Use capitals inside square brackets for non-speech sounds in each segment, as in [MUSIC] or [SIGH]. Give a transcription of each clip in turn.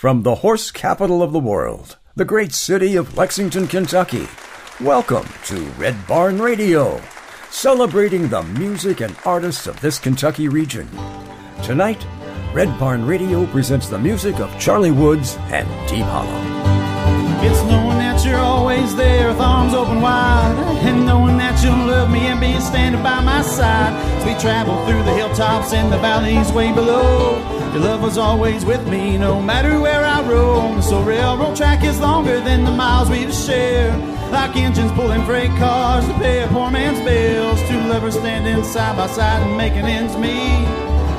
From the horse capital of the world, the great city of Lexington, Kentucky, welcome to Red Barn Radio, celebrating the music and artists of this Kentucky region. Tonight, Red Barn Radio presents the music of Charlie Woods and Deep Hollow. Always there with arms open wide, and knowing that you'll love me and be standing by my side as we travel through the hilltops and the valleys way below. Your love was always with me, no matter where I roam. So railroad track is longer than the miles we've shared. Like engines pulling freight cars to pay a poor man's bills. Two lovers standing side by side and making ends meet.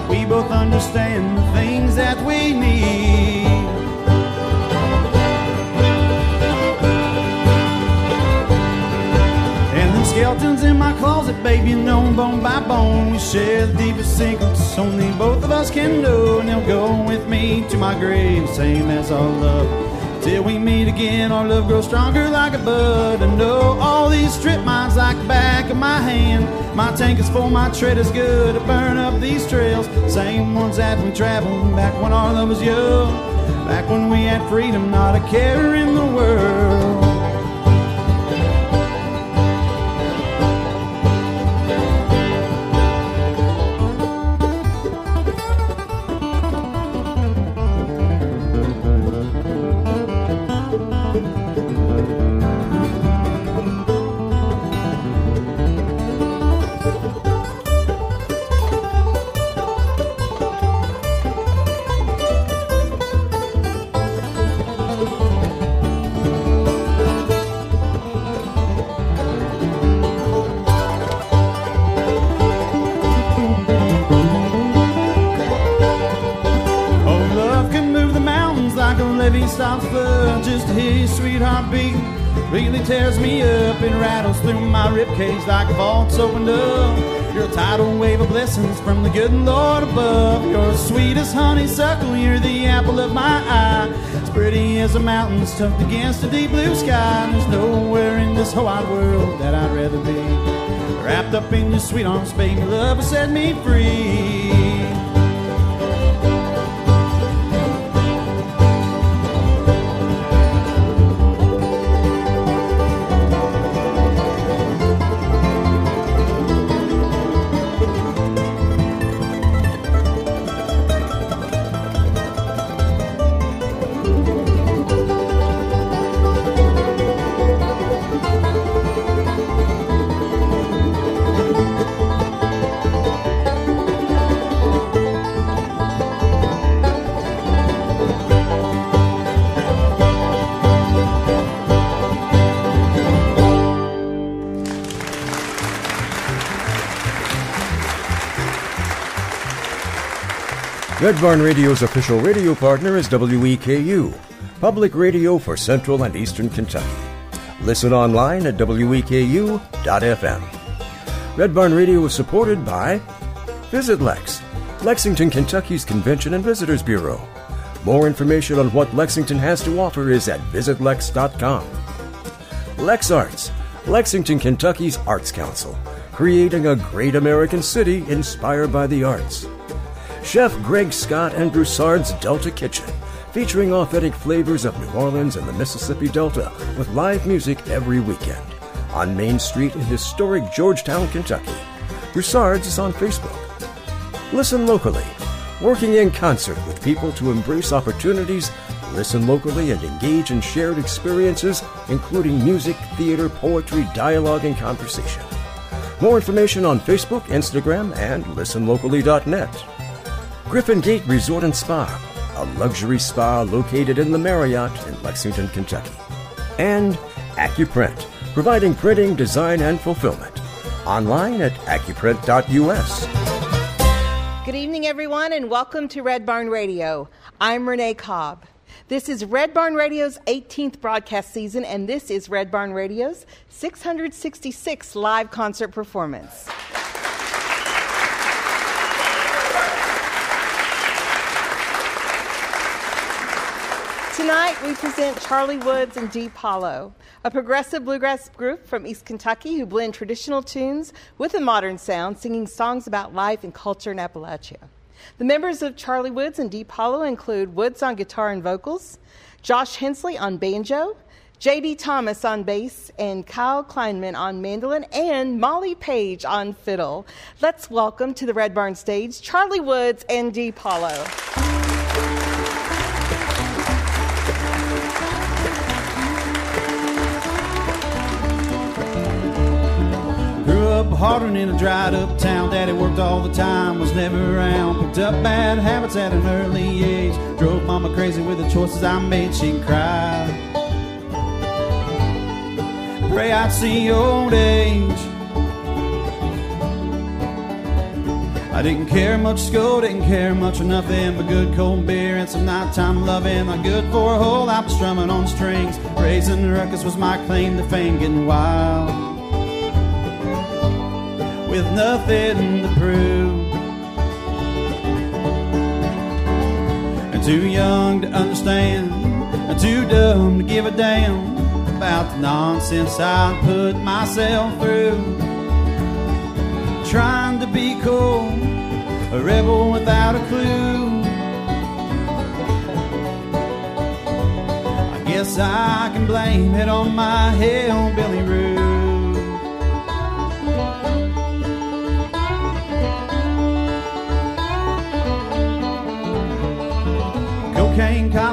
We both understand the things that we need. Skeletons in my closet, baby, known bone by bone. We share the deepest secrets only both of us can know. And they'll go with me to my grave, same as our love. Till we meet again, our love grows stronger like a bud. And know all these strip mines like the back of my hand. My tank is full, my tread is good to burn up these trails. Same ones that we traveled back when our love was young. Back when we had freedom, not a care in the world. Stops flood. Just to hear sweetheart beat really tears me up and rattles through my ribcage like vault's opened up. You're a tidal wave of blessings from the good Lord above. You're sweet as honeysuckle, you're the apple of my eye. As pretty as the mountains tucked against a deep blue sky. There's nowhere in this whole wide world that I'd rather be. Wrapped up in your sweet arms, baby, love has set me free. Red Barn Radio's official radio partner is WEKU, public radio for Central and Eastern Kentucky. Listen online at weku.fm. Red Barn Radio is supported by Visit Lex, Lexington, Kentucky's Convention and Visitors Bureau. More information on what Lexington has to offer is at visitlex.com. Lex Arts, Lexington, Kentucky's Arts Council, creating a great American city inspired by the arts. Chef Greg Scott and Broussard's Delta Kitchen, featuring authentic flavors of New Orleans and the Mississippi Delta with live music every weekend. On Main Street in historic Georgetown, Kentucky. Broussard's is on Facebook. Listen locally, working in concert with people to embrace opportunities, listen locally, and engage in shared experiences, including music, theater, poetry, dialogue, and conversation. More information on Facebook, Instagram, and listenlocally.net. Griffin Gate Resort and Spa, a luxury spa located in the Marriott in Lexington, Kentucky. And AccuPrint, providing printing, design, and fulfillment. Online at accuprint.us. Good evening, everyone, and welcome to Red Barn Radio. I'm Renee Cobb. This is Red Barn Radio's 18th broadcast season, and this is Red Barn Radio's 666 live concert performance. Tonight, we present Charlie Woods and Deep Hollow, a progressive bluegrass group from East Kentucky who blend traditional tunes with a modern sound, singing songs about life and culture in Appalachia. The members of Charlie Woods and Deep Hollow include Woods on guitar and vocals, Josh Hensley on banjo, J.D. Thomas on bass, and Kyle Kleinman on mandolin, and Molly Page on fiddle. Let's welcome to the Red Barn stage Charlie Woods and Deep Hollow. Grew up hard and in a dried up town. Daddy worked all the time, was never around. Picked up bad habits at an early age. Drove mama crazy with the choices I made. She cried. Pray I'd see old age. I didn't care much school, didn't care much or nothing but good cold beer and some nighttime loving. Not good for a whole lot, but strumming on strings. Raising ruckus was my claim to fame, getting wild with nothing to prove. And too young to understand, and too dumb to give a damn about the nonsense I put myself through. Trying to be cool, a rebel without a clue. I guess I can blame it on my hillbilly roots.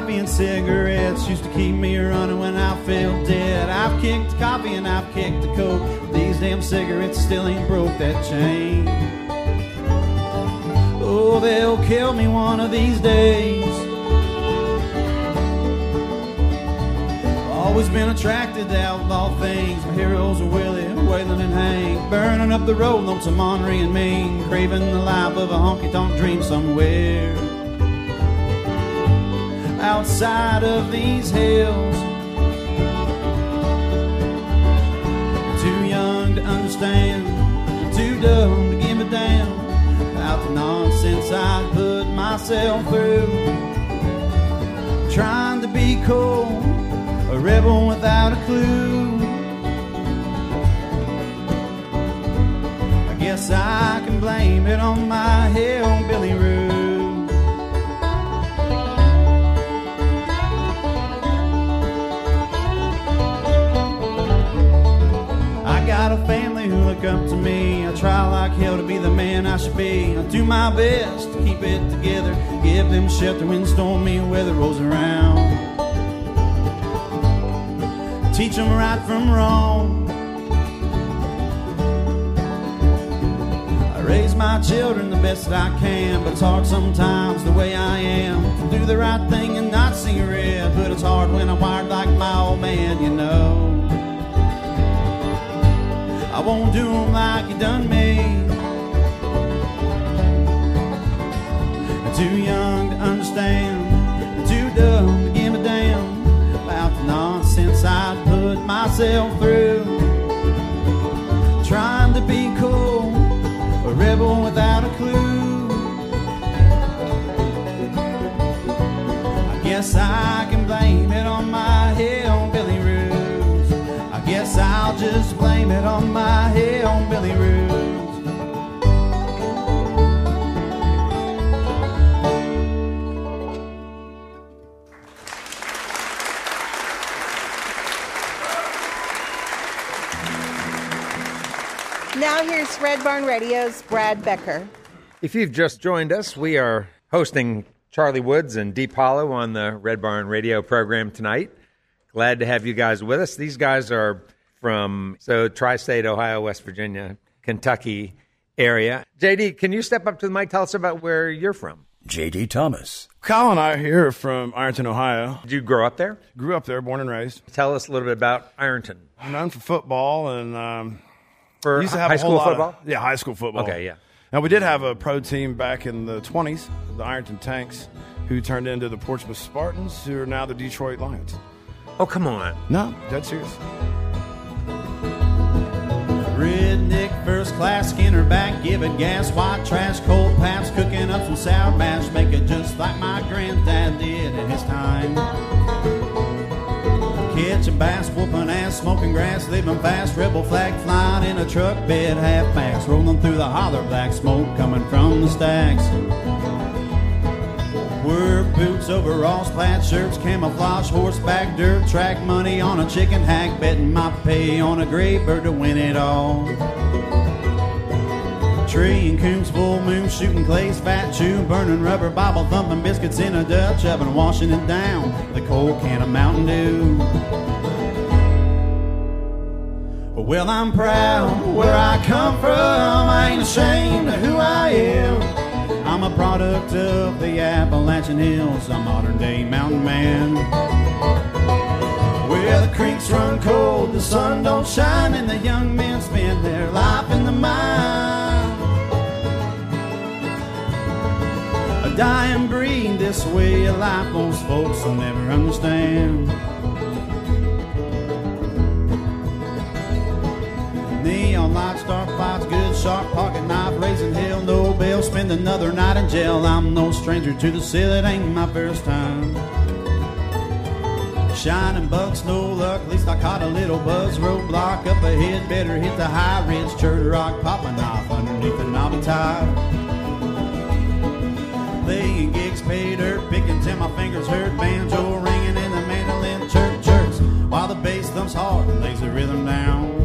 Coffee, and cigarettes used to keep me running when I felt dead. I've kicked coffee and I've kicked the coke. These damn cigarettes still ain't broke that chain. Oh, they'll kill me one of these days. Always been attracted to outlaw things. My heroes are Willie, Waylon, and Hank. Burning up the road on some Henri and Maine. Craving the life of a honky tonk dream somewhere outside of these hills. Too young to understand, too dumb to give a damn about the nonsense I put myself through. Trying to be cool, a rebel without a clue. I guess I can blame it on my hillbilly look up to me. I try like hell to be the man I should be. I do my best to keep it together, give them shelter when stormy weather rolls around. Teach them right from wrong. I raise my children the best I can, but it's hard sometimes the way I am to do the right thing and not see a red. But it's hard when I'm wired like my old man, you know. I won't do 'em like you done me. Too young to understand, too dumb to give a damn about the nonsense I put myself through. Trying to be cool, a rebel without a clue. I guess I can blame it on my hillbilly. I guess I'll just blame it on my hillbilly roots. Now here's Red Barn Radio's Brad Becker. If you've just joined us, we are hosting Charlie Woods and Deep Hollow on the Red Barn Radio program tonight. Glad to have you guys with us. These guys are from so tri-state Ohio, West Virginia, Kentucky area. JD, can you step up to the mic? Tell us about where you're from. J.D. Thomas. Kyle and I are here from Ironton, Ohio. Did you grow up there? Grew up there, born and raised. Tell us a little bit about Ironton. I'm known for football and um, For used to have high a school lot football? Of, yeah, high school football. Okay, yeah. Now we did have a pro team back in the 20s, the Ironton Tanks, who turned into the Portsmouth Spartans, who are now the Detroit Lions. Oh, come on. No, dead serious. Redneck first class Skinner back, give it gas, white trash, cold paps, cooking up some sour mash, make it just like my granddad did in his time. Catch a bass, whooping ass, smoking grass, living fast, rebel flag flying in a truck bed, half mast, rolling through the holler, black smoke coming from the stacks. Work boots, overalls, plaid shirts, camouflage, horseback, dirt track, money on a chicken hack, betting my pay on a gray bird to win it all. Tree and coons, full moon, shooting clays, fat chew, burning rubber, Bible thumping biscuits in a Dutch oven, washing it down a cold can of Mountain Dew. Well, I'm proud where I come from. I ain't ashamed of who I am. I'm a product of the Appalachian Hills. A modern day mountain man. Where the creeks run cold, the sun don't shine, and the young men spend their life in the mine. A dying breed this way of life most folks will never understand. Neon lights, dark fights, good sharp pocket knife, raising hell, no bail, spend another night in jail. I'm no stranger to the seal, it ain't my first time. Shining bucks, no luck, at least I caught a little buzz. Roadblock up ahead, better hit the high ridge, church rock, pop a knife underneath the tie. Playing gigs, paid dirt, picking till my fingers hurt, banjo ringing in the mandolin, chirp chirps, while the bass thumps hard and lays the rhythm down.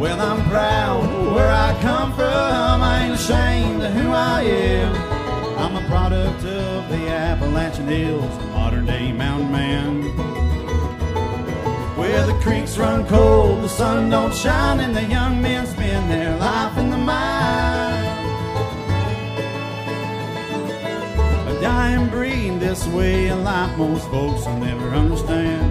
Well, I'm proud where I come from. I ain't ashamed of who I am. I'm a product of the Appalachian Hills, modern day mountain man. Where the creeks run cold, the sun don't shine, and the young men spend their life in the mine. A dying breed this way in life most folks will never understand.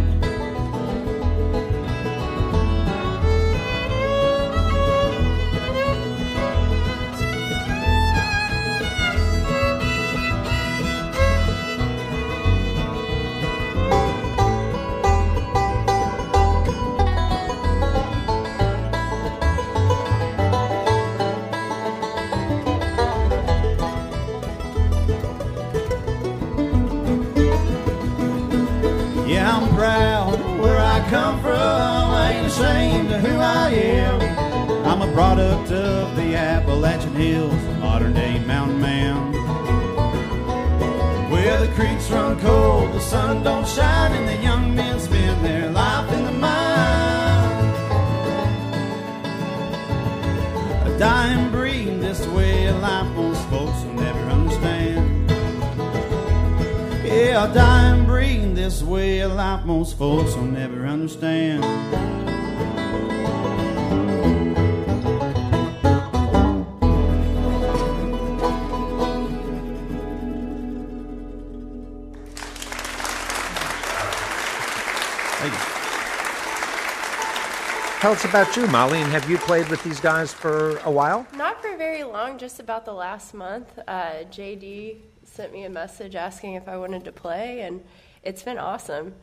Hills, modern day mountain man. Where the creeks run cold, the sun don't shine, and the young men spend their life in the mine. A dying breed this way of life most folks will never understand. Yeah, a dying breed this way of life most folks will never understand. Tell us about you, Molly, and have you played with these guys for a while? Not for very long, just about the last month. Uh, JD sent me a message asking if I wanted to play, and it's been awesome.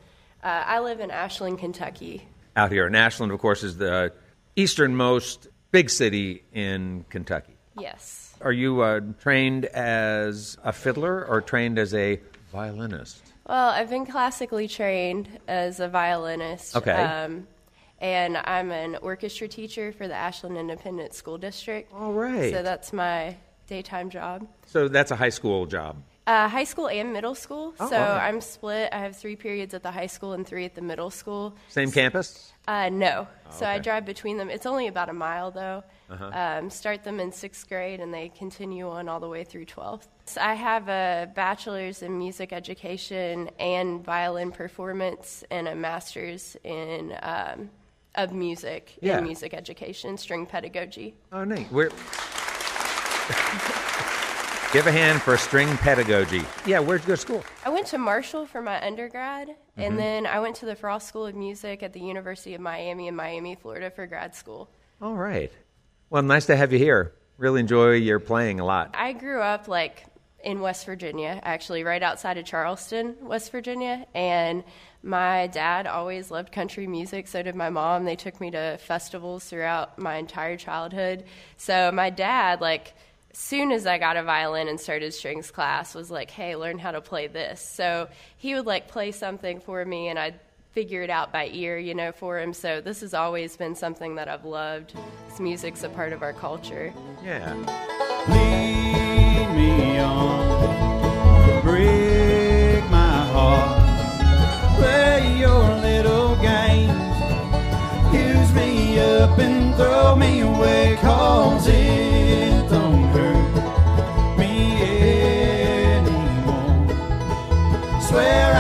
Uh, I live in Ashland, Kentucky. Out here in Ashland, of course, is the easternmost big city in Kentucky. Yes. Are you uh, trained as a fiddler or trained as a violinist? Well, I've been classically trained as a violinist. Okay. Um, and I'm an orchestra teacher for the Ashland Independent School District. All right. So that's my daytime job. So that's a high school job. Uh, high school and middle school. Oh, so right. I'm split. I have three periods at the high school and three at the middle school. Same campus? Uh, no. So I drive between them. It's only about a mile, though. Um, start them in sixth grade, and they continue on all the way through 12th. So I have a bachelor's in music education and violin performance, and a master's in um, of music Yeah. in music education, string pedagogy. Oh, neat. Where... [LAUGHS] Give a hand for string pedagogy. Yeah, where'd you go to school? I went to Marshall for my undergrad, Mm-hmm. and then I went to the Frost School of Music at the University of Miami in Miami, Florida, for grad school. All right. Well, nice to have you here. Really enjoy your playing a lot. I grew up like in West Virginia, actually, right outside of Charleston, West Virginia. And my dad always loved country music. So did my mom. They took me to festivals throughout my entire childhood. So my dad, like, soon as I got a violin and started strings class, was like, "Hey, learn how to play this." So he would like play something for me, and I'd figure it out by ear, you know, for him. So this has always been something that I've loved. This music's a part of our culture. Yeah. Lead me on, break my heart, play your little games, use me up and throw me away, cause it don't hurt me anymore. Swear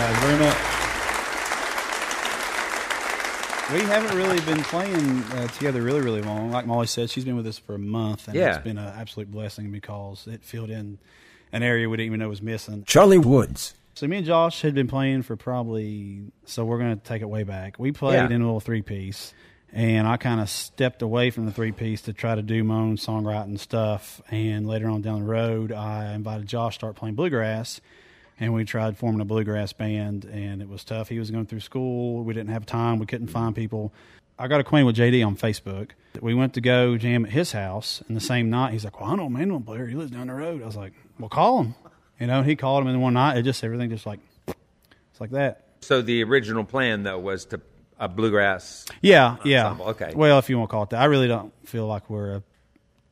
guys very much. We haven't really been playing uh, together really, really long. Like Molly said, she's been with us for a month, and Yeah. it's been an absolute blessing because it filled in an area we didn't even know was missing. Charlie Woods. So me and Josh had been playing for probably. So we're going to take it way back. We played Yeah. in a little three piece, and I kind of stepped away from the three piece to try to do my own songwriting stuff. And later on down the road, I invited Josh to start playing bluegrass, and we tried forming a bluegrass band, and it was tough. He was going through school. We didn't have time. We couldn't find people. I got acquainted with JD on Facebook. We went to go jam at his house, and the same night he's like, "Well, I know a mandolin player. He lives down the road." I was like, "Well, call him." You know, he called him, and one night it just everything just like it's like that. So the original plan, though, was to a bluegrass. Yeah, yeah. Okay. Well, if you want to call it that, I really don't feel like we're a,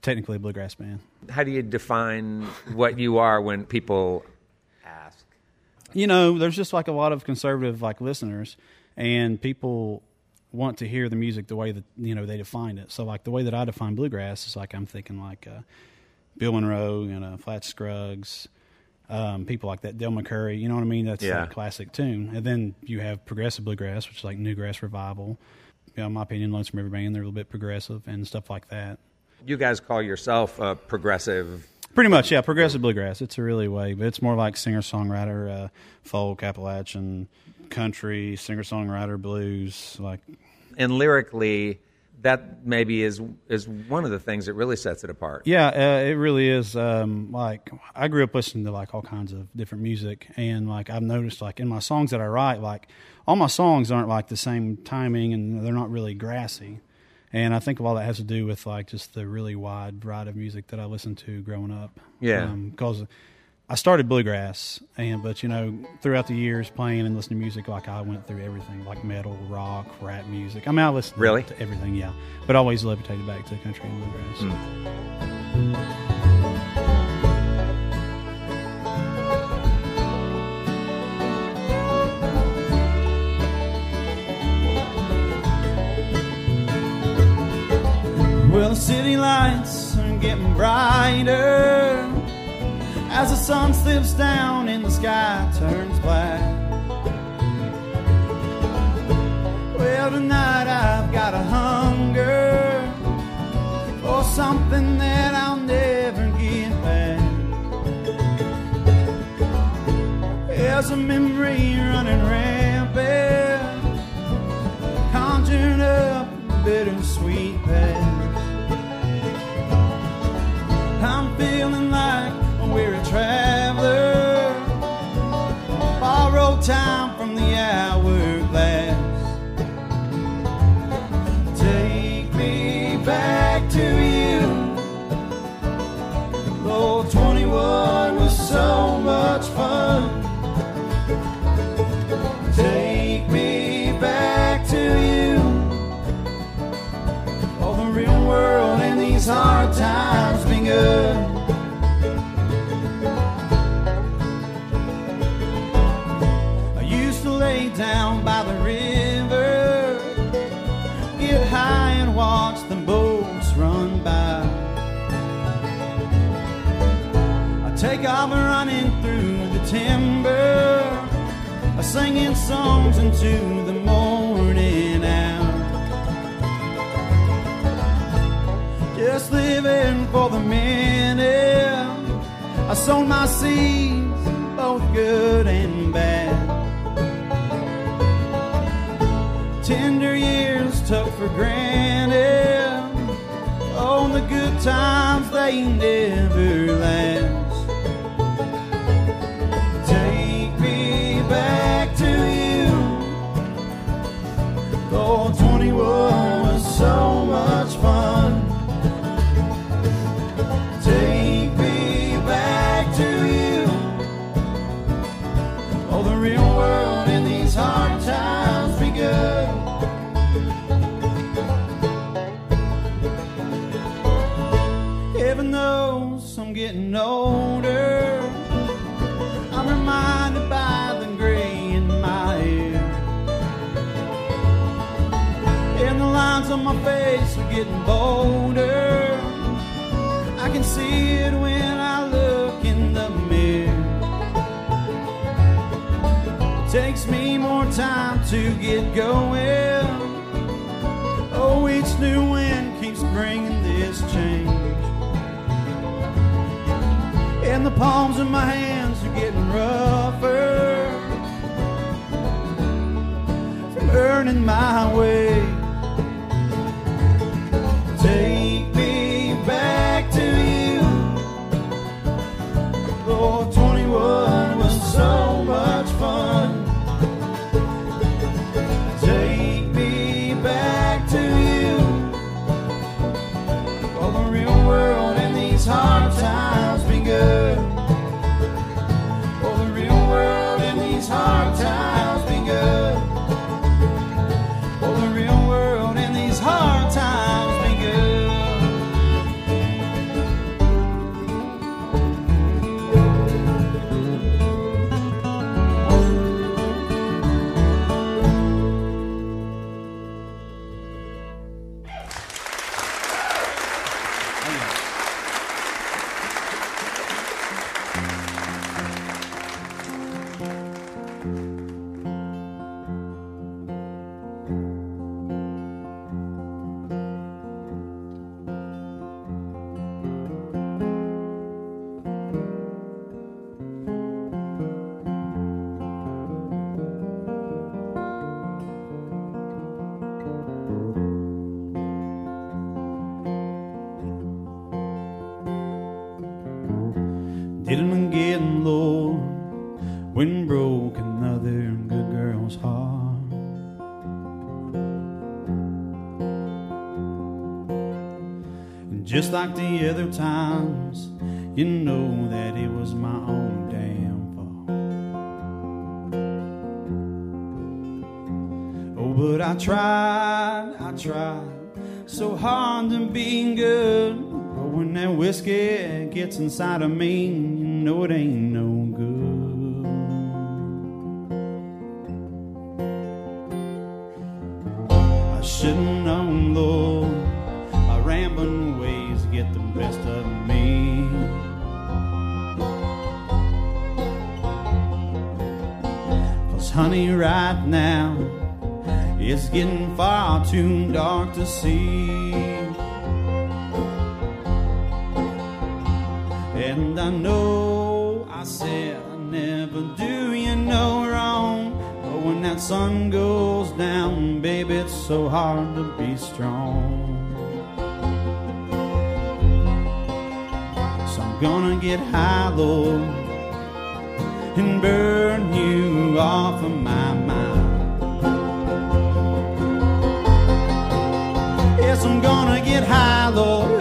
technically a bluegrass band. How do you define what you are when people? You know, there's just like a lot of conservative like listeners, and people want to hear the music the way that you know they define it. So like the way that I define bluegrass is like I'm thinking like uh, Bill Monroe, you know, Flatt Scruggs, um, people like that, Del McCoury. You know what I mean? That's Yeah. like a classic tune. And then you have progressive bluegrass, which is like New Grass Revival. You know, in my opinion, Lonesome River Band, they're a little bit progressive and stuff like that. You guys call yourself a progressive Pretty much, yeah. Progressive bluegrass. It's a really way, but it's more like singer songwriter, uh, folk, Appalachian, country, singer songwriter, blues. Like, And lyrically, that maybe is is one of the things that really sets it apart. yeah, uh, it really is. Um, like, I grew up listening to like all kinds of different music, and like I've noticed, like in my songs that I write, like all my songs aren't like the same timing, and they're not really grassy. And I think a lot of that has to do with like just the really wide variety of music that I listened to growing up. Yeah. Um, because I started bluegrass, and but you know throughout the years playing and listening to music, like I went through everything, like metal, rock, rap music. I mean, I listened Really? to everything, yeah, but always levitated back to country and bluegrass. Well, lights are getting brighter as the sun slips down and the sky turns black. Well, tonight I've got a hunger for something that I'll never get back. There's a memory running rampant, conjuring up bittersweet past. Traveler, borrowed time from the hourglass. Take me back to you. Oh, 21 was so much fun. Take me back to you. Oh, the real world and these hard times begun. I take off running through the timber, singing songs into the morning hour. Just living for the minute. I sown my seeds, both good and bad. Tender years took for granted. Oh, the good times they never last. Face are getting bolder. I can see it when I look in the mirror. It takes me more time to get going. Oh, each new wind keeps bringing this change. And the palms of my hands are getting rougher from earning my way. Like the other times, you know that it was my own damn fault. Oh, but I tried, I tried so hard to be good. But when that whiskey gets inside of me, you know it ain't honey, right now, it's getting far too dark to see. And I know I said I never do you no wrong. But when that sun goes down, baby, it's so hard to be strong. So I'm gonna get high, Lord, and burn you off of my mind. Yes, I'm gonna get high, Lord,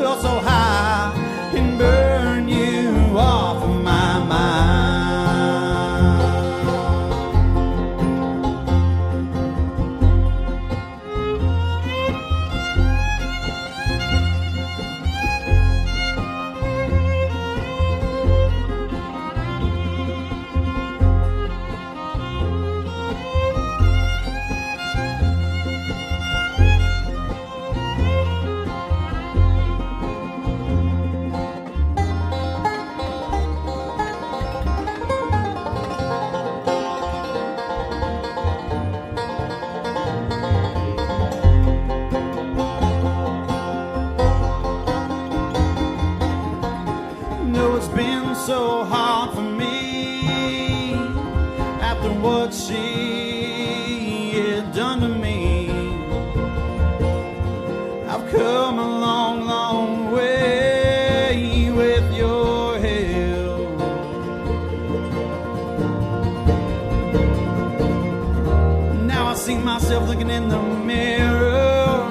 see myself looking in the mirror,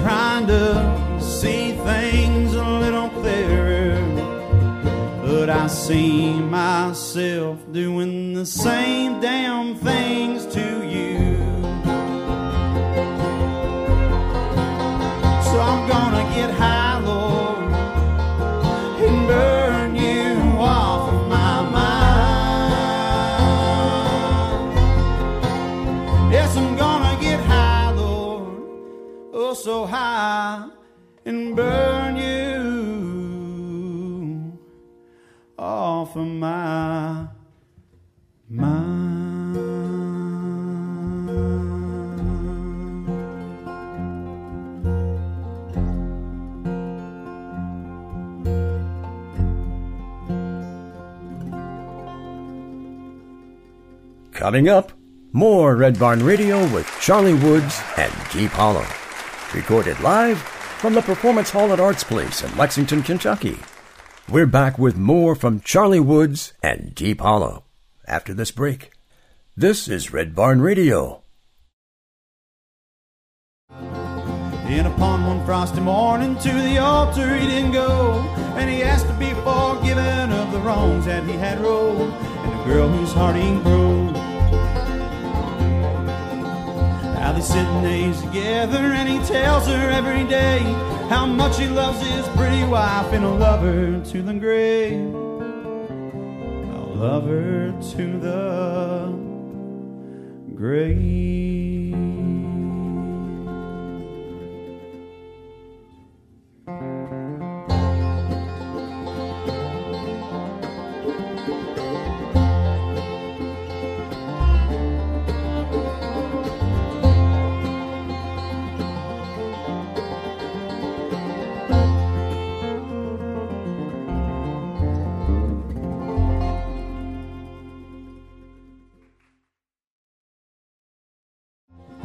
trying to see things a little clearer. But I see myself doing the same damn things Coming up, more Red Barn Radio with Charlie Woods and Deep Hollow. Recorded live from the Performance Hall at Arts Place in Lexington, Kentucky. We're back with more from Charlie Woods and Deep Hollow after this break. This is Red Barn Radio. And upon one frosty morning to the altar he didn't go. And he asked to be forgiven of the wrongs that he had rolled. And the girl whose heart he broke. Now they sit and days together and he tells her every day how much he loves his pretty wife and a lover to the grave. A lover to the grave.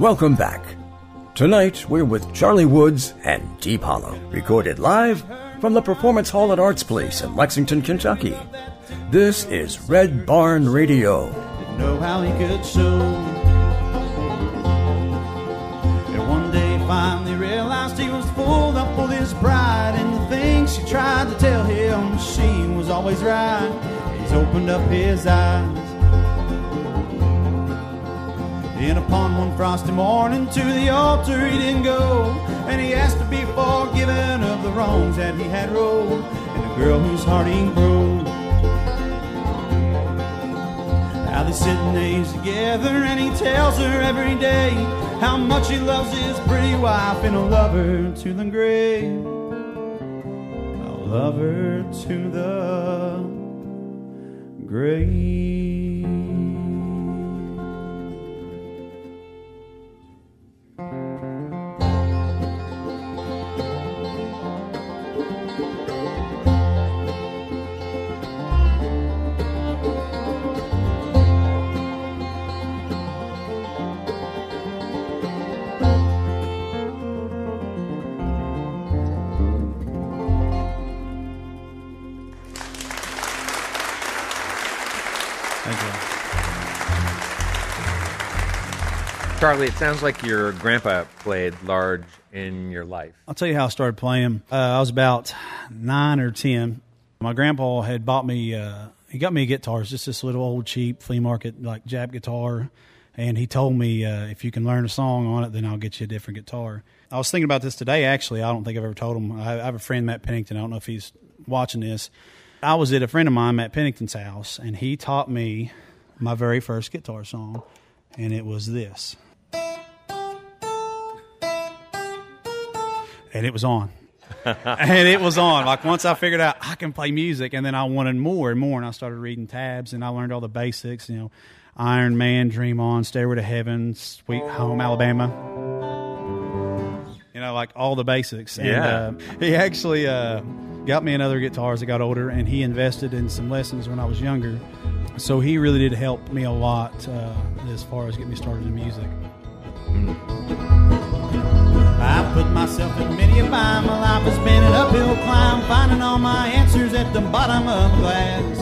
Welcome back. Tonight, we're with Charlie Woods and Deep Hollow, recorded live from the Performance Hall at Arts Place in Lexington, Kentucky. This is Red Barn Radio. Didn't know how he could show. And one day finally realized he was pulled up with his pride and the things she tried to tell him she was always right. He's opened up his eyes. And upon one frosty morning to the altar he didn't go, and he asked to be forgiven of the wrongs that he had rolled, and the girl whose heart he broke. Now they sit and age together, and he tells her every day how much he loves his pretty wife, and will love her to the grave. I'll love her to the grave. Thank you. Charlie, it sounds like your grandpa played large in your life. I'll tell you how I started playing. Uh, I was about nine or ten. My grandpa had bought me. Uh, he got me a guitar. It's just this little old cheap flea market like Jap guitar, and he told me uh, if you can learn a song on it, then I'll get you a different guitar. I was thinking about this today. Actually, I don't think I've ever told him. I, I have a friend Matt Pennington. I don't know if he's watching this. I was at a friend of mine, Matt Pennington's house, and he taught me my very first guitar song, and it was this. and it was on. [LAUGHS] and it was on. Like once I figured out I can play music, and then I wanted more and more, and I started reading tabs, and I learned all the basics. You know, Iron Man, Dream On, Stairway to Heaven, Sweet Home Alabama. You know, like all the basics. And, Yeah. uh, he actually uh, got me another guitar as I got older, and he invested in some lessons when I was younger. So he really did help me a lot uh, as far as getting me started in music. I put myself in many a bind. My life has been an uphill climb, finding all my answers at the bottom of a glass.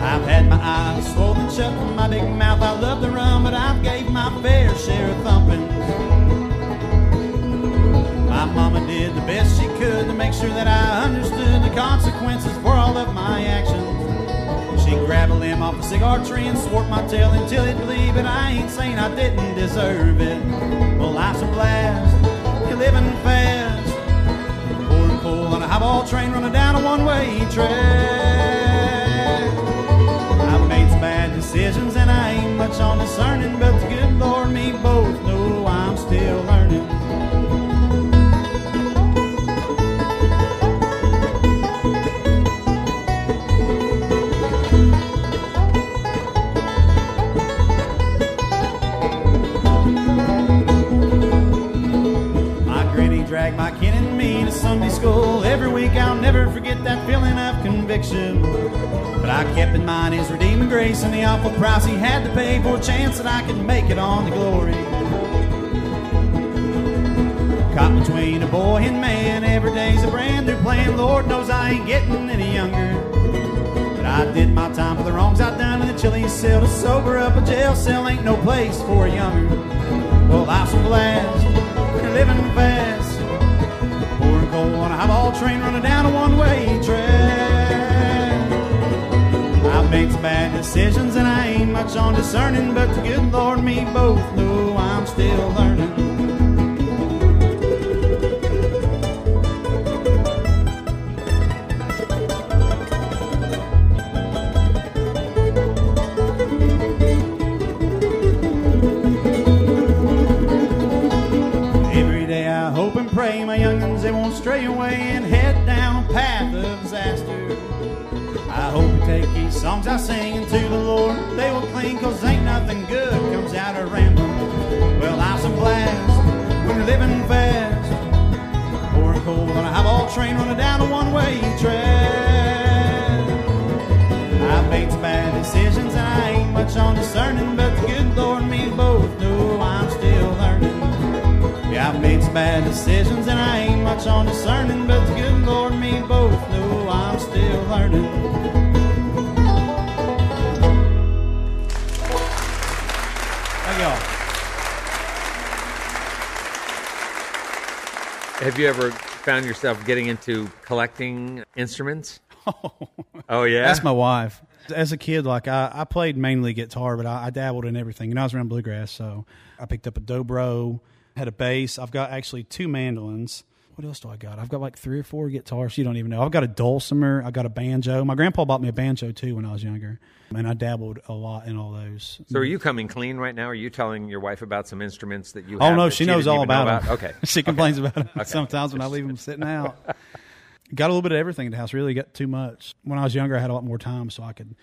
I've had my eyes swollen shut from my big mouth. I love to run, but I've gave my fair share of thumping. Mama did the best she could to make sure that I understood the consequences for all of my actions. She grabbed a limb off a cigar tree and swart my tail until it bleed, but I ain't saying I didn't deserve it. Well, life's a blast, you're living fast. Pouring coal on a highball train running down a one-way track. I've made some bad decisions and I ain't much on discerning, but the good redeeming grace and the awful price he had to pay for a chance that I could make it on to glory. Caught between a boy and man, every day's a brand new plan. Lord knows I ain't getting any younger. But I did my time for the wrongs I'd done in the chilly cell to sober up. A jail cell ain't no place for a younger. Well, life's a blast, living fast. Pouring coal on a highball train running down a one-way track. Some bad decisions and I ain't much on discerning, but the good Lord me both know I'm still learning. Every day songs I sing into the Lord. They will cling cause ain't nothing good comes out of rambling. Well, life's a blast when you're living fast. Pouring coal on a highball train running down a one-way track. I've made some bad decisions and I ain't much on discerning, but the good Lord and me both know I'm still learning. Yeah, I've made some bad decisions and I ain't much on discerning, but the good Lord and me both know I'm still learning. Y'all. Have you ever found yourself getting into collecting instruments? [LAUGHS] Oh yeah, That's my wife. As a kid, like I, I played mainly guitar, but I, I dabbled in everything. And I was around bluegrass, so I picked up a dobro, had a bass. I've got actually two mandolins. What else do I got? I've got like three or four guitars. You don't even know. I've got a dulcimer. I got a banjo. My grandpa bought me a banjo too when I was younger, and I dabbled a lot in all those. So are you coming clean right now? Are you telling your wife about some instruments that you? Oh no, she she knows all know about, them. [LAUGHS] Okay, she complains about them sometimes when I leave them sitting out. got a little bit of everything in the house. Really got too much. When I was younger, I had a lot more time, so I could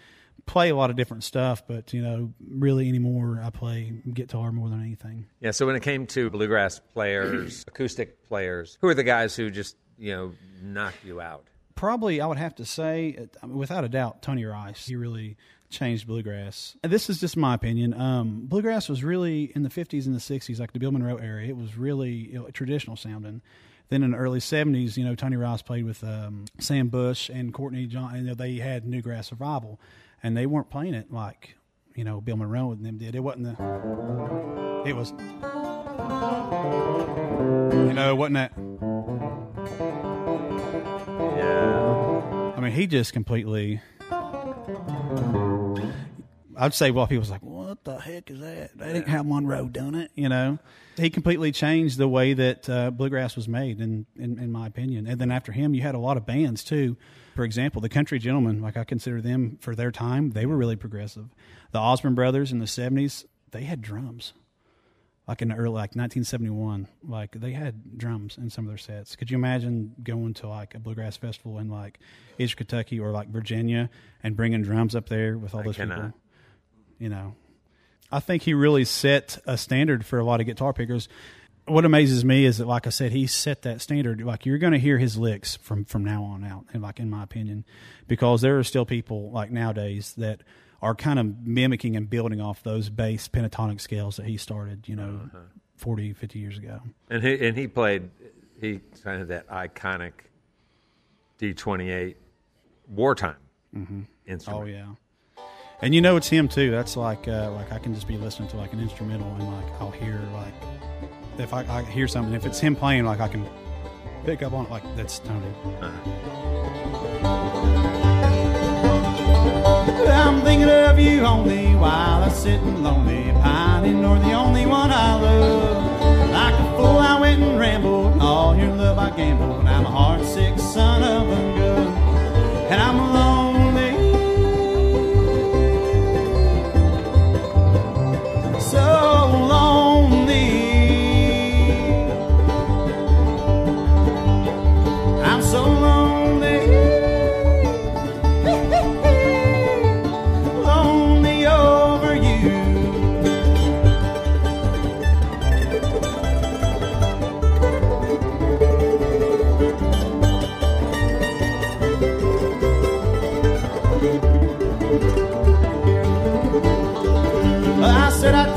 play a lot of different stuff. But you know, really anymore, I play guitar more than anything. Yeah. So when it came to bluegrass players, [CLEARS THROAT] acoustic players, who are the guys who just you know knock you out? Probably, I would have to say, without a doubt, Tony Rice. He really changed bluegrass. And this is just my opinion. Um, bluegrass was really in the '50s and the '60s, like the Bill Monroe area. It was really you know, traditional sounding. Then in the early '70s, you know, Tony Rice played with um, Sam Bush and Courtney Johnson, and you know, they had New Grass Revival, and they weren't playing it like you know Bill Monroe and them did. It wasn't the. It was. You know, it wasn't that. Yeah. I mean, he just completely. I'd say, well, was like, what the heck is that? That ain't how Monroe done it, you know? He completely changed the way that uh, bluegrass was made, in, in, in my opinion. And then after him, you had a lot of bands, too. For example, the Country Gentlemen, like I consider them for their time, they were really progressive. The Osborne Brothers in the 70s, they had drums. Like in the early, like 1971, like they had drums in some of their sets. Could you imagine going to like a bluegrass festival in like Eastern Kentucky or like Virginia and bringing drums up there with all I those cannot. people? You know, I think he really set a standard for a lot of guitar pickers. What amazes me is that, like I said, he set that standard. Like you're going to hear his licks from from now on out, and like in my opinion, because there are still people like nowadays that are kind of mimicking and building off those bass pentatonic scales that he started, you know, Uh-huh. 40, 50 years ago. And he and he played. He kind of that iconic D twenty eight wartime instrument. Oh yeah. And you know it's him too. That's like uh, like I can just be listening to like an instrumental and like I'll hear like if I, I hear something if it's him playing like I can pick up on it like that's Tony. Uh-huh. I'm thinking of you only while I'm sitting lonely, pining. The only one I love. Like a fool, I went and rambled. All your love I gambled. I'm a heart sick son of a.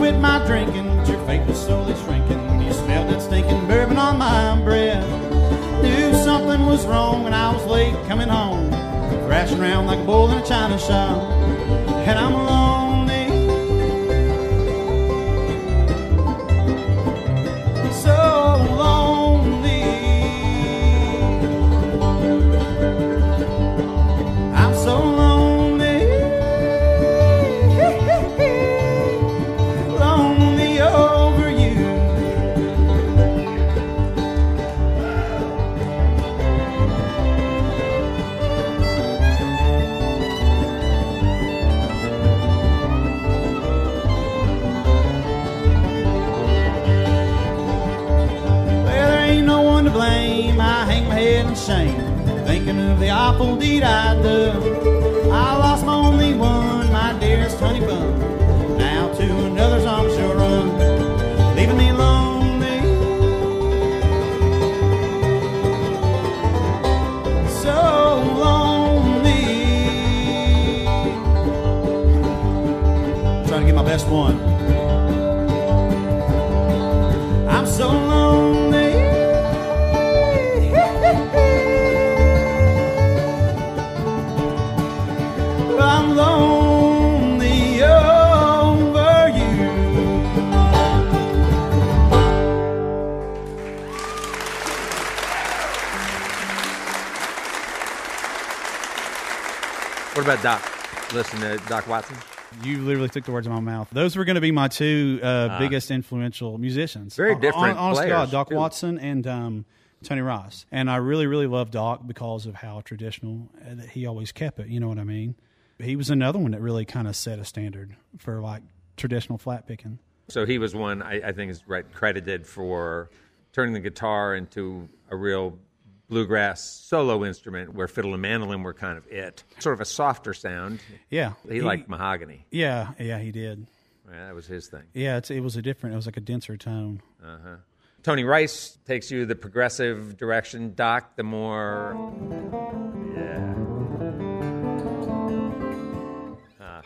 quit my drinking, but your faith was slowly shrinking. You smelled that stinking bourbon on my breath. Knew something was wrong when I was late coming home. Crashing around like a bull in a china shop. And I'm lonely. Of about Doc? Listen to Doc Watson. You literally took the words out of my mouth. Those were going to be my two uh, biggest influential musicians. Very different honest to players, God, Doc too. Watson and um, Tony Rice. And I really, really love Doc because of how traditional uh, that he always kept it. You know what I mean? He was another one that really kind of set a standard for like traditional flat picking. So he was one I, I think is right credited for turning the guitar into a real bluegrass solo instrument where fiddle and mandolin were kind of it. Sort of a softer sound. Yeah, He, liked mahogany. Yeah, yeah, he did. Yeah, that was his thing. Yeah, it's, it was a different. It was like a denser tone. Uh huh. Tony Rice takes you the progressive direction. Doc, the more yeah,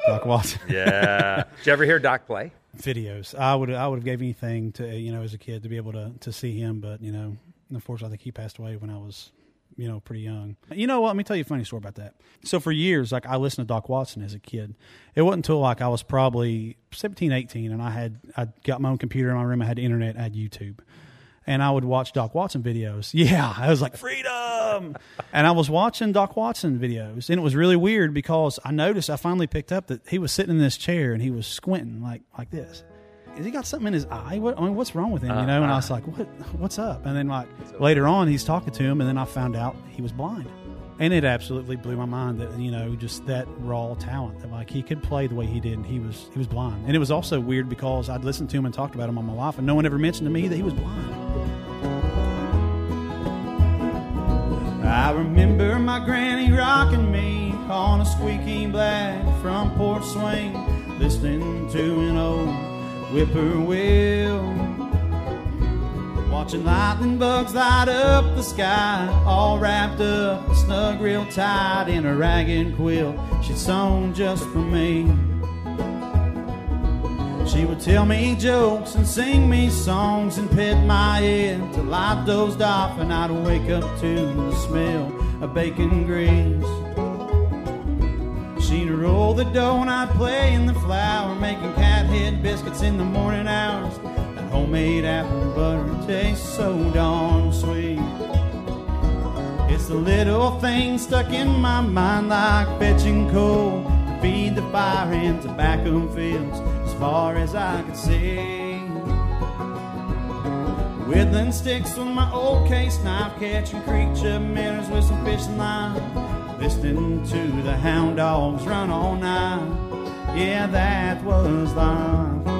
Doc Watson. [LAUGHS] yeah. Did you ever hear Doc play? videos. I would I would have gave anything to you know as a kid to be able to to see him, but you know, unfortunately, I think he passed away when I was you know pretty young. You know what? Let me tell you a funny story about that. So for years, like I listened to Doc Watson as a kid. It wasn't until like I was probably 17, 18, and I had I got my own computer in my room. I had internet. I had YouTube. And I would watch Doc Watson videos. [LAUGHS] Yeah, I was like freedom, [LAUGHS] and I was watching Doc Watson videos, and it was really weird because I noticed I finally picked up that he was sitting in this chair and he was squinting like like this. Has he got something in his eye? What I mean, what's wrong with him? You know? And I was uh-huh. like, what What's up? And then like later on, he's talking to him, and then I found out he was blind, and it absolutely blew my mind that you know just that raw talent that like he could play the way he did, and he was he was blind, and it was also weird because I'd listened to him and talked about him all my life, and no one ever mentioned to me that he was blind. I remember my granny rocking me on a squeaky black front porch swing, listening to an old whippoorwill. Watching lightning bugs light up the sky, all wrapped up, snug real tight in a ragged quilt she'd sewn just for me. She would tell me jokes and sing me songs and pet my head till I dozed off and I'd wake up to the smell of bacon grease. Roll the dough and I'd play in the flour, making cat head biscuits in the morning hours. That homemade apple butter tastes so darn sweet. It's the little things stuck in my mind like fetching coal to feed the fire in tobacco fields as far as I could see. Whittling sticks with my old case knife, catching creature minnows with some fishing line. Listening to the hound dogs run all night. Yeah, that was life.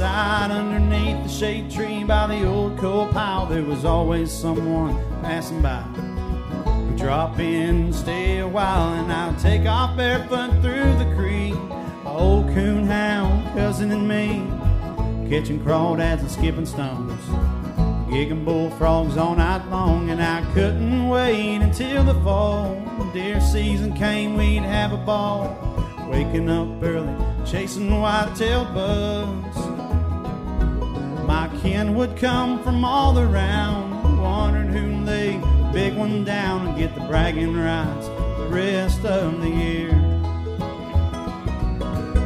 Outside underneath the shade tree by the old coal pile. There was always someone passing by. We'd drop in, stay a while, and I'd take off barefoot through the creek. My old coon hound, cousin, and me, catching crawdads and skipping stones. Gigging bullfrogs all night long, and I couldn't wait until the fall. Deer season came, we'd have a ball. Waking up early, chasing white-tailed bugs. Kin would come from all around, wondering who'd lay the big one down and get the bragging rights the rest of the year.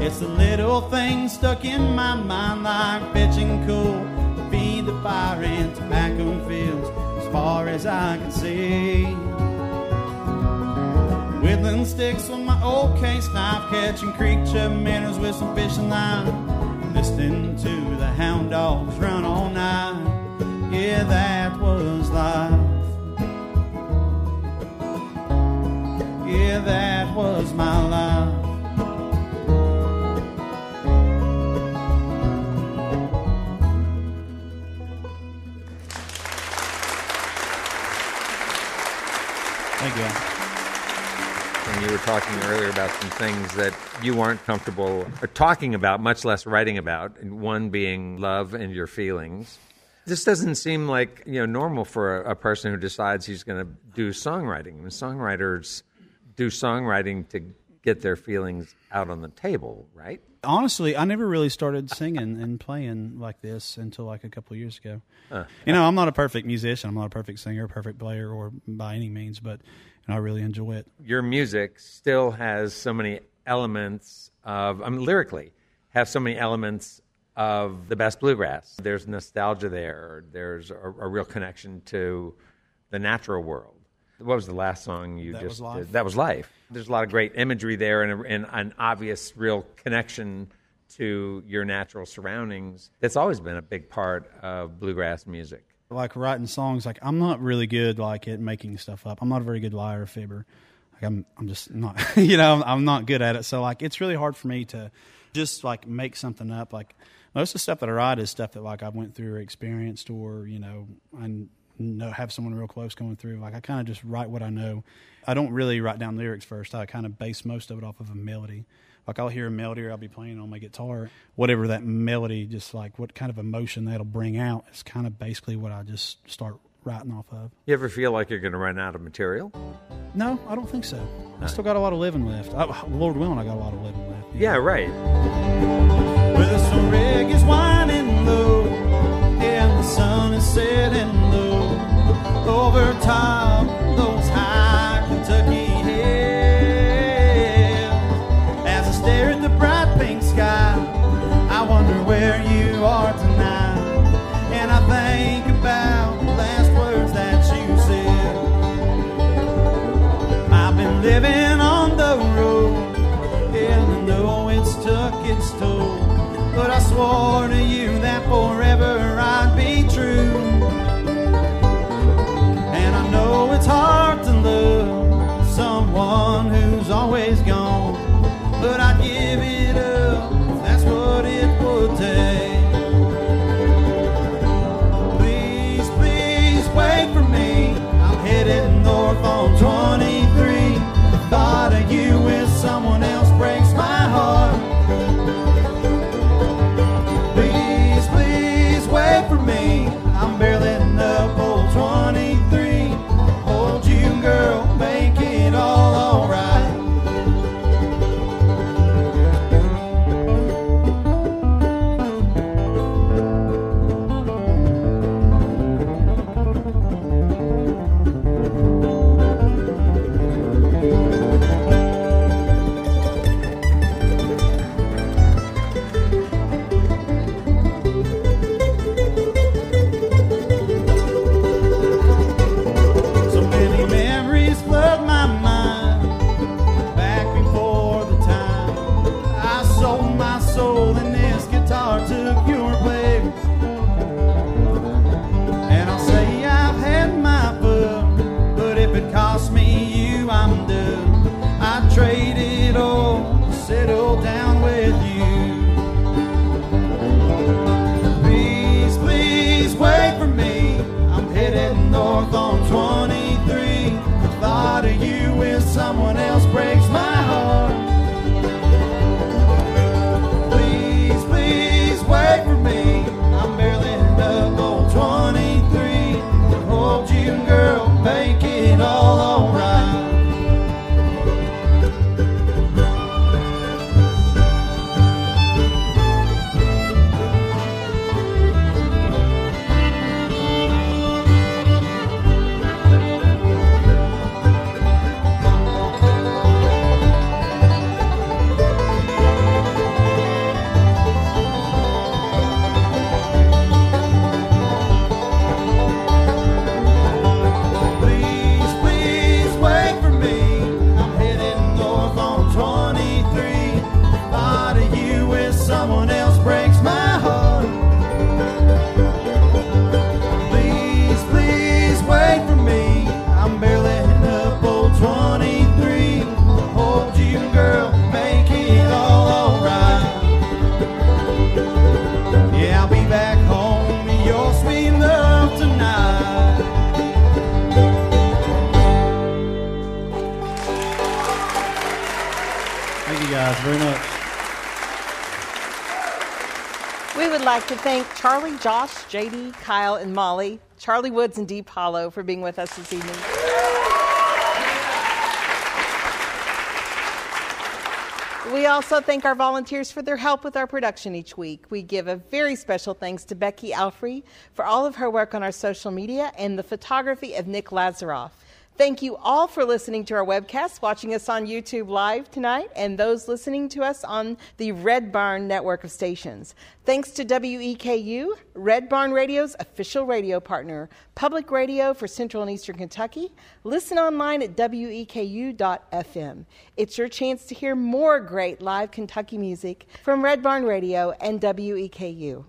It's the little things stuck in my mind like fetching coal to feed the fire in tobacco fields as far as I can see. Whittling sticks with my old case knife, catching chub minnows with some fishing line. Listening to hound dogs run all night. Yeah, that was life. Yeah, that was my life. Thank you. And you were talking earlier about some things that you weren't comfortable talking about, much less writing about. And one being love and your feelings. This doesn't seem like you know normal for a, a person who decides he's going to do songwriting. I mean, songwriters do songwriting to get their feelings out on the table, right? Honestly, I never really started singing and playing like this until like a couple of years ago. Uh, you know, I'm not a perfect musician. I'm not a perfect singer, perfect player, or by any means, but you know, I really enjoy it. Your music still has so many elements of, I mean, lyrically, have so many elements of the best bluegrass. There's nostalgia there. There's a, a real connection to the natural world. What was the last song you that just was did? That was life. There's a lot of great imagery there and, a, and an obvious, real connection to your natural surroundings. That's always been a big part of bluegrass music. Like writing songs, like I'm not really good like at making stuff up. I'm not a very good liar or fibber. Like I'm, I'm just not, [LAUGHS] you know, I'm, I'm not good at it. So like, it's really hard for me to just like make something up. Like most of the stuff that I write is stuff that like I went through or experienced or you know I know have someone real close going through. Like I kind of just write what I know. I don't really write down lyrics first. I kind of base most of it off of a melody. Like I'll hear a melody or I'll be playing on my guitar, whatever that melody, just like what kind of emotion that'll bring out is kind of basically what I just start writing off of. You ever feel like you're going to run out of material? No, I don't think so. I still got a lot of living left. I, Lord willing, I got a lot of living left. Yeah, yeah right. Well, like to thank Charlie, Josh, JD, Kyle, and Molly, Charlie Woods, and Deep Hollow for being with us this evening. We also thank our volunteers for their help with our production each week. We give a very special thanks to Becky Alfrey for all of her work on our social media and the photography of Nick Lazaroff. Thank you all for listening to our webcast, watching us on YouTube Live tonight, and those listening to us on the Red Barn network of stations. Thanks to WEKU, Red Barn Radio's official radio partner, public radio for Central and Eastern Kentucky. Listen online at weku.fm. It's your chance to hear more great live Kentucky music from Red Barn Radio and WEKU.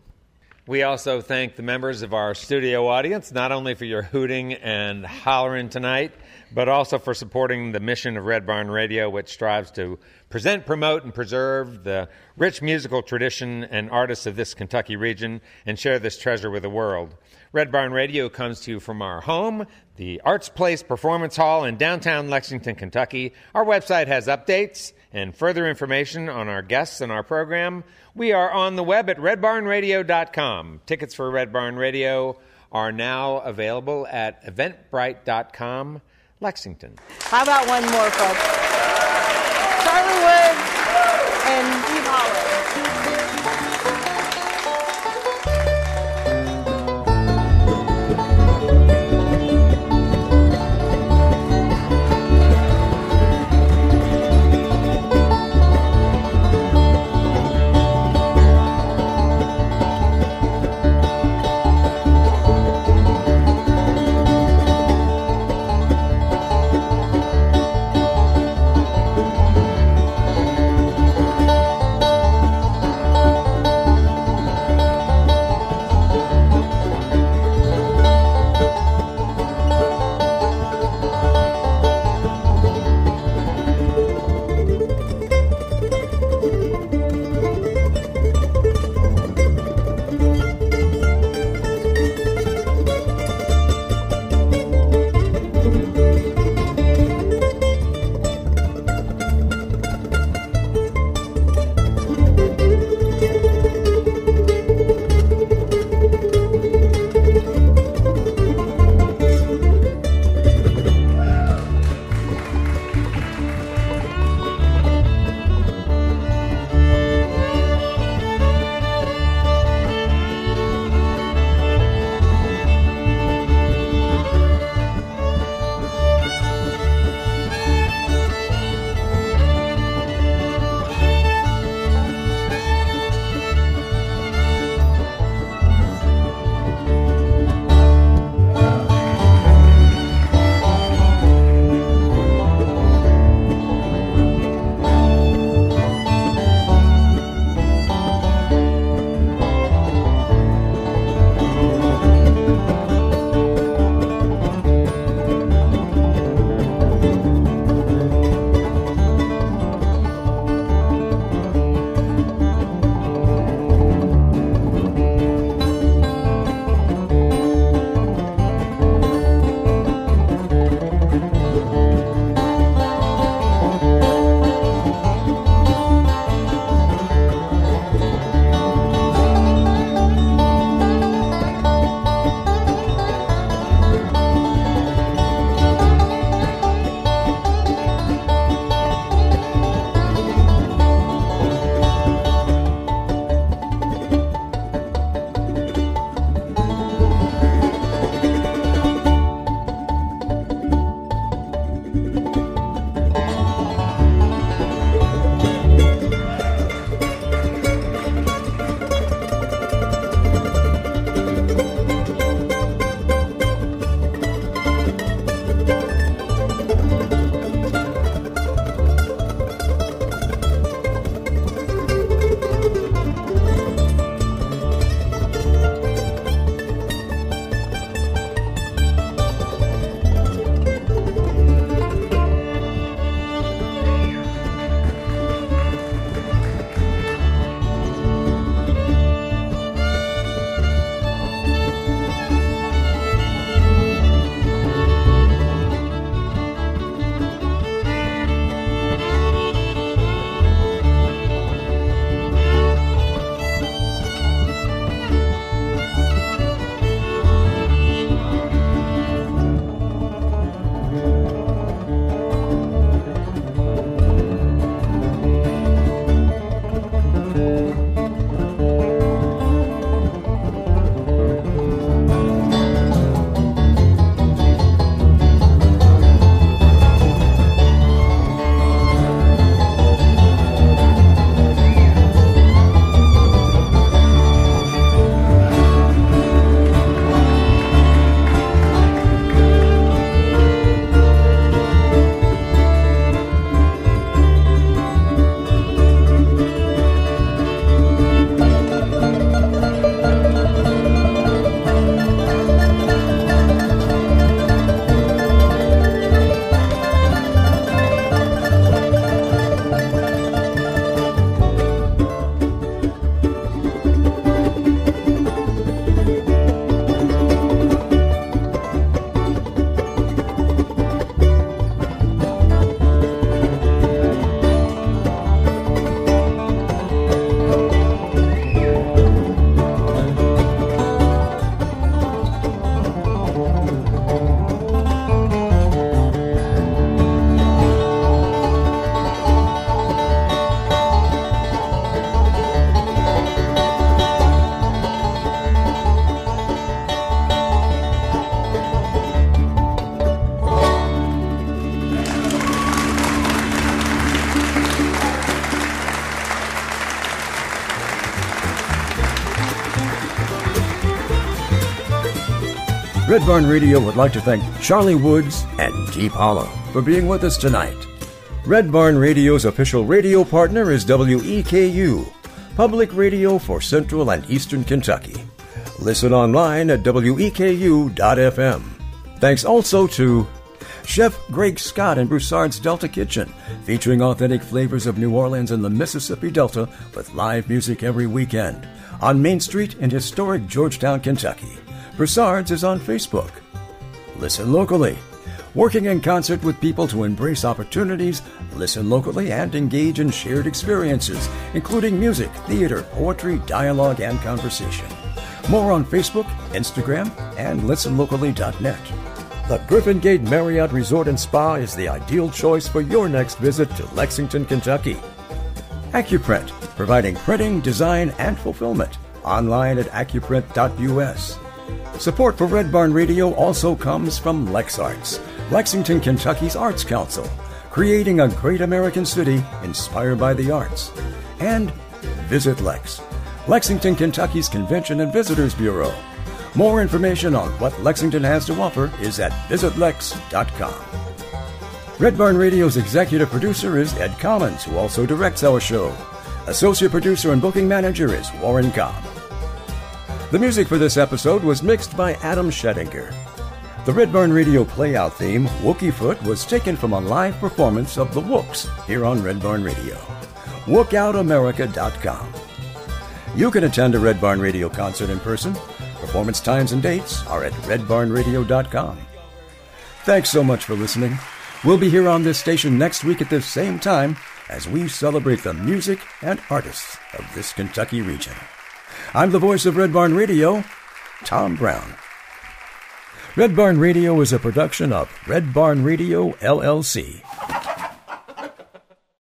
We also thank the members of our studio audience, not only for your hooting and hollering tonight, but also for supporting the mission of Red Barn Radio, which strives to present, promote, and preserve the rich musical tradition and artists of this Kentucky region and share this treasure with the world. Red Barn Radio comes to you from our home, the Arts Place Performance Hall in downtown Lexington, Kentucky. Our website has updates and further information on our guests and our program. We are on the web at redbarnradio.com. Tickets for Red Barn Radio are now available at eventbrite.com, Lexington. How about one more, folks? Charlie Woods and Deep Hollow. Red Barn Radio would like to thank Charlie Woods and Deep Hollow for being with us tonight. Red Barn Radio's official radio partner is WEKU, public radio for Central and Eastern Kentucky. Listen online at weku.fm. Thanks also to Chef Greg Scott and Broussard's Delta Kitchen, featuring authentic flavors of New Orleans and the Mississippi Delta with live music every weekend. On Main Street in historic Georgetown, Kentucky. Broussard's is on Facebook. Listen locally. Working in concert with people to embrace opportunities, listen locally, and engage in shared experiences, including music, theater, poetry, dialogue, and conversation. More on Facebook, Instagram, and listenlocally.net. The Griffin Gate Marriott Resort and Spa is the ideal choice for your next visit to Lexington, Kentucky. Accuprint, providing printing, design, and fulfillment. Online at accuprint.us. Support for Red Barn Radio also comes from LexArts, Lexington, Kentucky's Arts Council, creating a great American city inspired by the arts. And Visit Lex, Lexington, Kentucky's Convention and Visitors Bureau. More information on what Lexington has to offer is at visitlex.com. Red Barn Radio's executive producer is Ed Commons, who also directs our show. Associate producer and booking manager is Warren Cobb. The music for this episode was mixed by Adam Schedinger. The Red Barn Radio playout theme, Wookie Foot, was taken from a live performance of The Wooks here on Red Barn Radio. WookOutAmerica.com. You can attend a Red Barn Radio concert in person. Performance times and dates are at redbarnradio.com. Thanks so much for listening. We'll be here on this station next week at the same time as we celebrate the music and artists of this Kentucky region. I'm the voice of Red Barn Radio, Tom Brown. Red Barn Radio is a production of Red Barn Radio, LLC.